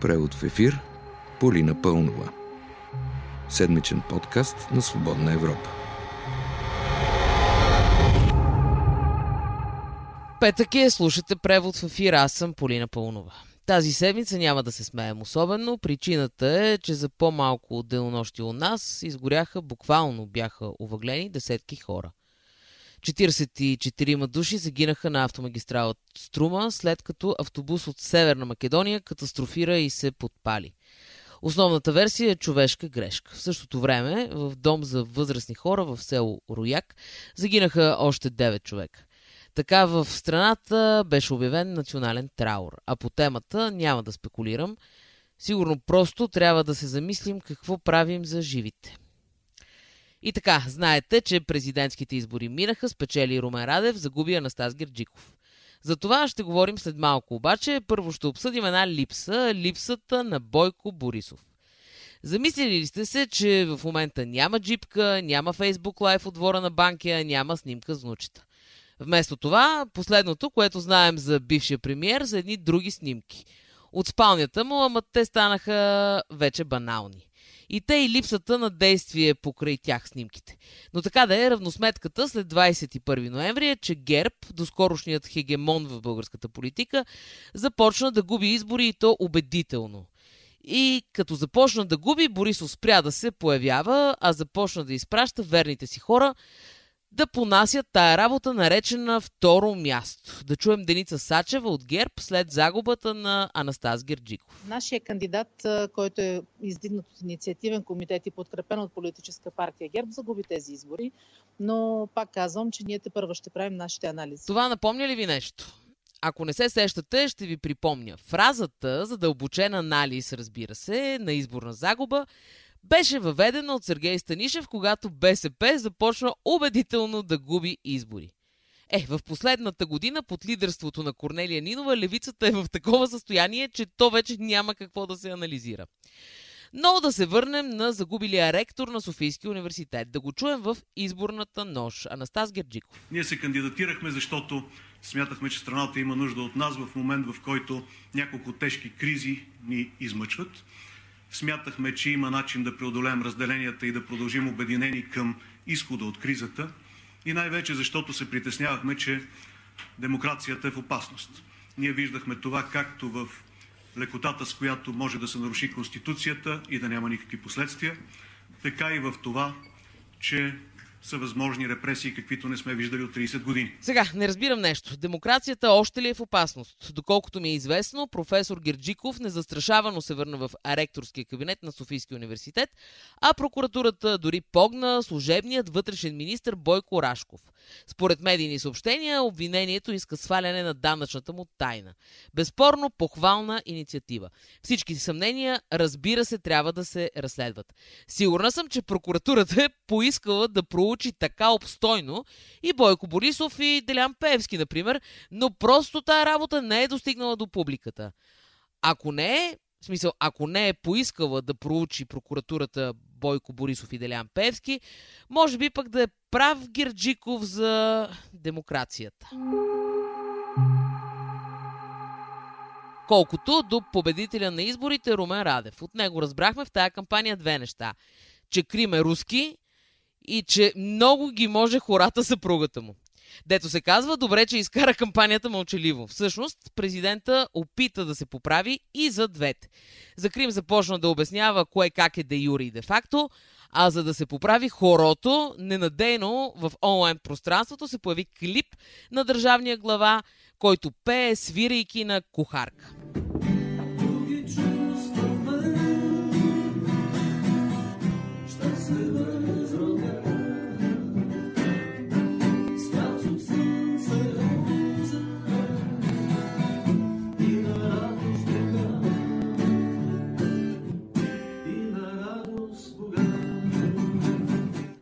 Превод в ефир Полина Пълнова. Седмичен подкаст на Свободна Европа. Петък е, слушате превод в ефир, аз съм Полина Пълнова. Тази седмица няма да се смеем особено. Причината е, че за по-малко от денонощи у нас изгоряха, буквално бяха увъглени десетки хора. 44 души загинаха на автомагистрала Струма, след като автобус от Северна Македония катастрофира и се подпали. Основната версия е човешка грешка. В същото време в дом за възрастни хора в село Рояк загинаха още 9 човека. Така в страната беше обявен национален траур. А по темата няма да спекулирам. Сигурно просто трябва да се замислим какво правим за живите. И така, знаете, че президентските избори минаха, спечели Румен Радев, загуби Анастас Герджиков. За това ще говорим след малко, обаче първо ще обсъдим една липса, липсата на Бойко Борисов. Замислили ли сте се, че в момента няма джипка, няма фейсбук лайф от двора на банкия, няма снимка с внучета? Вместо това, последното, което знаем за бившия премиер, за едни други снимки. От спалнята му, ама те станаха вече банални. И те и липсата на действие покрай тях снимките. Но така да е, равносметката след 21 ноември е, че ГЕРБ, доскорошният хегемон в българската политика, започна да губи избори и то убедително. И като започна да губи, Борисов спря да се появява, а започна да изпраща верните си хора да понасят тая работа, наречена второ място. Да чуем Деница Сачева от ГЕРБ след загубата на Анастас Герджиков. Нашия кандидат, който е издигнат от инициативен комитет и подкрепен от политическа партия ГЕРБ, загуби тези избори, но пак казвам, че ние те първо ще правим нашите анализи. Това напомня ли ви нещо? Ако не се сещате, ще ви припомня. Фразата, задълбочен анализ, разбира се, на изборна загуба, беше въведена от Сергей Станишев, когато БСП започна убедително да губи избори. Е, в последната година под лидерството на Корнелия Нинова левицата е в такова състояние, че то вече няма какво да се анализира. Но да се върнем на загубилия ректор на Софийския университет. Да го чуем в изборната нощ. Анастас Герджиков. Ние се кандидатирахме, защото смятахме, че страната има нужда от нас в момент, в който няколко тежки кризи ни измъчват. Смятахме, че има начин да преодолеем разделенията и да продължим обединени към изхода от кризата. И най-вече защото се притеснявахме, че демокрацията е в опасност. Ние виждахме това както в лекотата, с която може да се наруши Конституцията и да няма никакви последствия, така и в това, че са възможни репресии, каквито не сме виждали от 30 години. Сега, не разбирам нещо. Демокрацията още ли е в опасност? Доколкото ми е известно, професор Герджиков незастрашавано се върна в ректорския кабинет на Софийския университет, а прокуратурата дори погна служебният вътрешен министр Бойко Рашков. Според медийни съобщения, обвинението иска сваляне на данъчната му тайна. Безспорно похвална инициатива. Всички съмнения, разбира се, трябва да се разследват. Сигурна съм, че прокуратурата е поискала да проучи учи така обстойно и Бойко Борисов и Делян Певски, например, но просто тая работа не е достигнала до публиката. Ако не е, в смисъл, ако не е поискала да проучи прокуратурата Бойко Борисов и Делян Певски, може би пък да е прав Герджиков за демокрацията. Колкото до победителя на изборите Румен Радев. От него разбрахме в тая кампания две неща. Че Крим е руски и че много ги може хората съпругата му. Дето се казва, добре, че изкара кампанията мълчаливо. Всъщност, президента опита да се поправи и за двете. За Крим започна да обяснява кое как е де юри и де факто, а за да се поправи хорото, ненадейно в онлайн пространството се появи клип на държавния глава, който пее, свирайки на кухарка.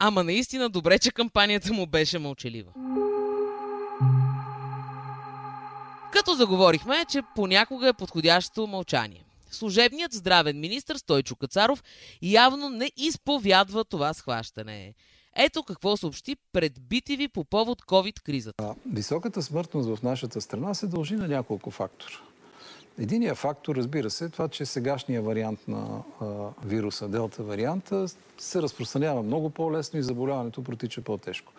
Ама наистина добре, че кампанията му беше мълчалива. Като заговорихме, че понякога е подходящо мълчание. Служебният здравен министр Стойчо Кацаров явно не изповядва това схващане. Ето какво съобщи пред BTV по повод COVID-кризата. Високата смъртност в нашата страна се дължи на няколко фактора. Единият фактор, разбира се, е това, че сегашния вариант на а, вируса, делта варианта, се разпространява много по-лесно и заболяването протича по-тежко.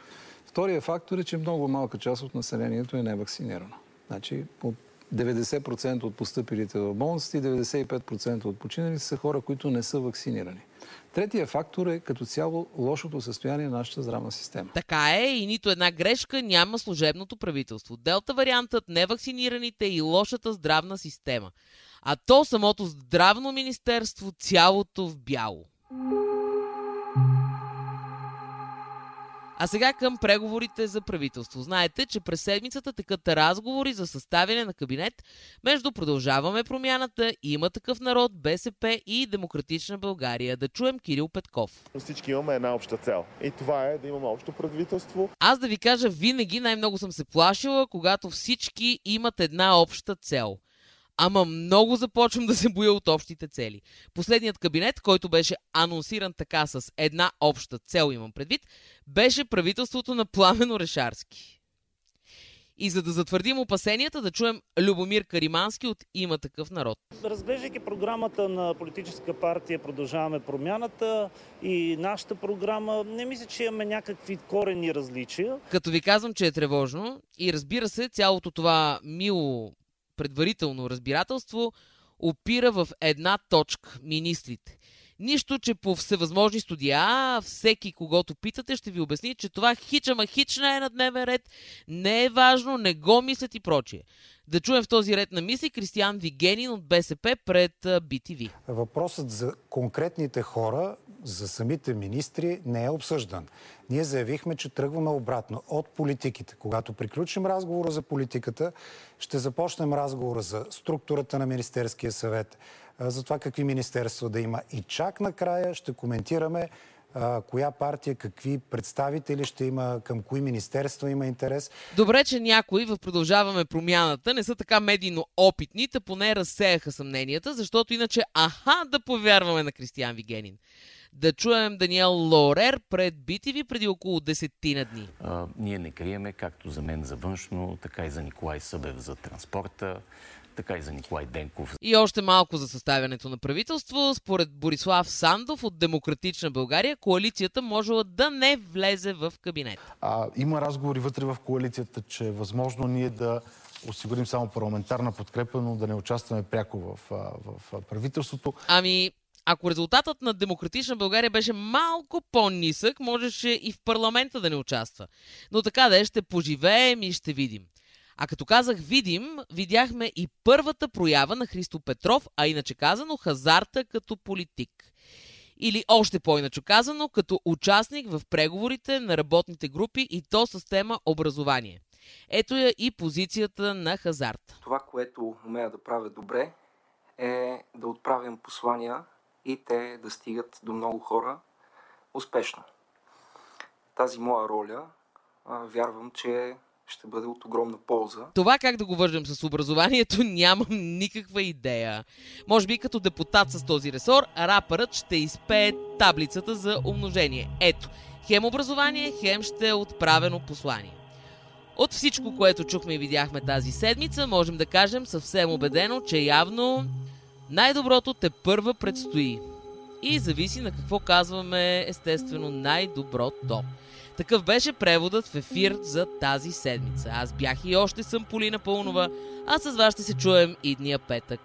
Втория фактор е, че много малка част от населението е невакцинирано. Значи, от 90% от поступилите в болниците и 95% от починалите са хора, които не са вакцинирани. Третия фактор е като цяло лошото състояние на нашата здравна система. Така е и нито една грешка няма служебното правителство. Делта вариантът, невакцинираните и лошата здравна система. А то самото здравно министерство цялото в бяло. А сега към преговорите за правителство. Знаете, че през седмицата текат разговори за съставяне на кабинет между Продължаваме промяната, Има такъв народ, БСП и Демократична България. Да чуем Кирил Петков. Всички имаме една обща цел. И това е да имаме общо правителство. Аз да ви кажа, винаги най-много съм се плашила, когато всички имат една обща цел – Ама много започвам да се боя от общите цели. Последният кабинет, който беше анонсиран така с една обща цел, имам предвид, беше правителството на Пламено Решарски. И за да затвърдим опасенията, да чуем Любомир Каримански от Има такъв народ. Разглеждайки програмата на политическа партия Продължаваме промяната и нашата програма, не мисля, че имаме някакви корени различия. Като ви казвам, че е тревожно и разбира се, цялото това мило предварително разбирателство опира в една точка – министрите. Нищо, че по всевъзможни студия, всеки, когато питате, ще ви обясни, че това хичама хична е на дневен ред, не е важно, не го мислят и прочие. Да чуем в този ред на мисли Кристиан Вигенин от БСП пред BTV. Въпросът за конкретните хора, за самите министри не е обсъждан. Ние заявихме, че тръгваме обратно от политиките. Когато приключим разговора за политиката, ще започнем разговора за структурата на Министерския съвет, за това какви министерства да има. И чак накрая ще коментираме коя партия, какви представители ще има, към кои министерства има интерес. Добре, че някои в продължаваме промяната не са така медийно опитни, поне разсеяха съмненията, защото иначе аха да повярваме на Кристиян Вигенин. Да чуем Даниел Лорер пред BTV преди около десетина дни. А, ние не криеме, както за мен за външно, така и за Николай Събев за транспорта така и за Николай Денков. И още малко за съставянето на правителство. Според Борислав Сандов от Демократична България, коалицията можела да не влезе в кабинет. А, има разговори вътре в коалицията, че е възможно ние да осигурим само парламентарна подкрепа, но да не участваме пряко в, в, в правителството. Ами, ако резултатът на Демократична България беше малко по-нисък, можеше и в парламента да не участва. Но така да е, ще поживеем и ще видим. А като казах видим, видяхме и първата проява на Христо Петров, а иначе казано хазарта като политик. Или още по-иначе казано, като участник в преговорите на работните групи и то с тема образование. Ето я и позицията на хазарта. Това, което умея да правя добре, е да отправям послания и те да стигат до много хора успешно. Тази моя роля, вярвам, че ще бъде от огромна полза. Това как да го вържем с образованието нямам никаква идея. Може би като депутат с този ресор, рапърът ще изпее таблицата за умножение. Ето, хем образование, хем ще е отправено послание. От всичко, което чухме и видяхме тази седмица, можем да кажем съвсем убедено, че явно най-доброто те първа предстои. И зависи на какво казваме естествено най-доброто. Такъв беше преводът в ефир за тази седмица. Аз бях и още съм Полина Пълнова, а с вас ще се чуем и дния петък.